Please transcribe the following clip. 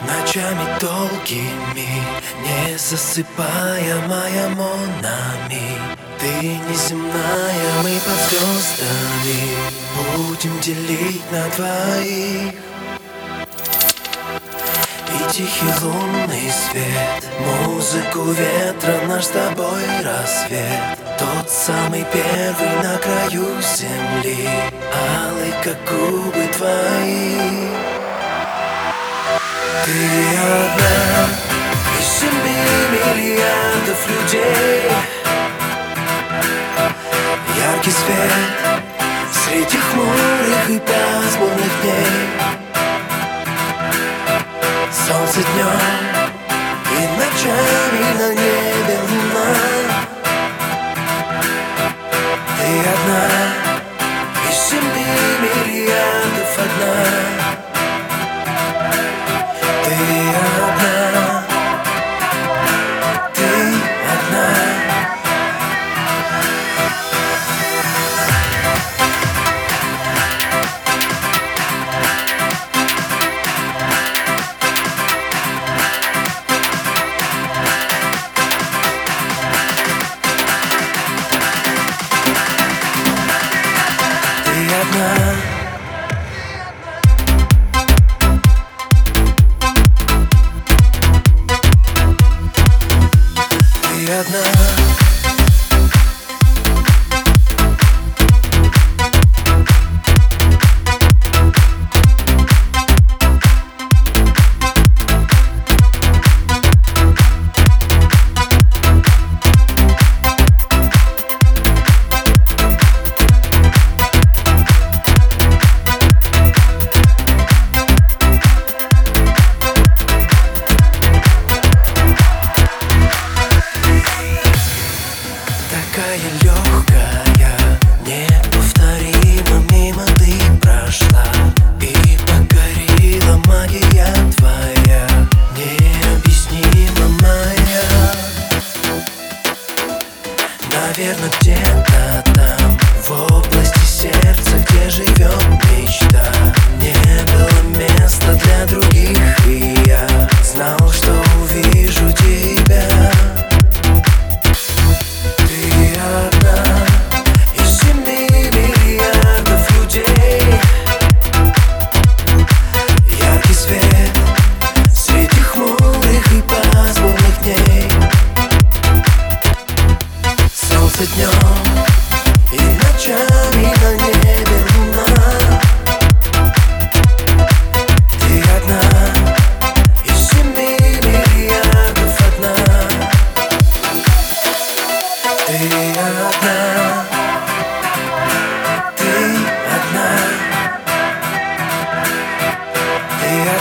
Ночами долгими, не засыпая моя монами ты неземная, мы под звездами Будем делить на двоих. И тихий лунный свет Музыку ветра, наш с тобой рассвет. Тот самый первый на краю земли Алый, как губы твои. Ты одна из семи миллиардов людей Яркий свет среди хмурых и пасмурных дней. Солнце днем и ночами на небе луна. Ты одна такая Yeah.